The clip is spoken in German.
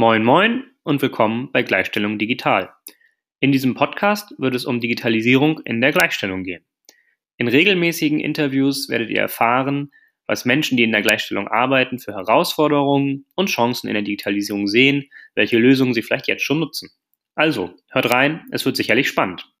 Moin Moin und willkommen bei Gleichstellung Digital. In diesem Podcast wird es um Digitalisierung in der Gleichstellung gehen. In regelmäßigen Interviews werdet ihr erfahren, was Menschen, die in der Gleichstellung arbeiten, für Herausforderungen und Chancen in der Digitalisierung sehen, welche Lösungen sie vielleicht jetzt schon nutzen. Also, hört rein, es wird sicherlich spannend.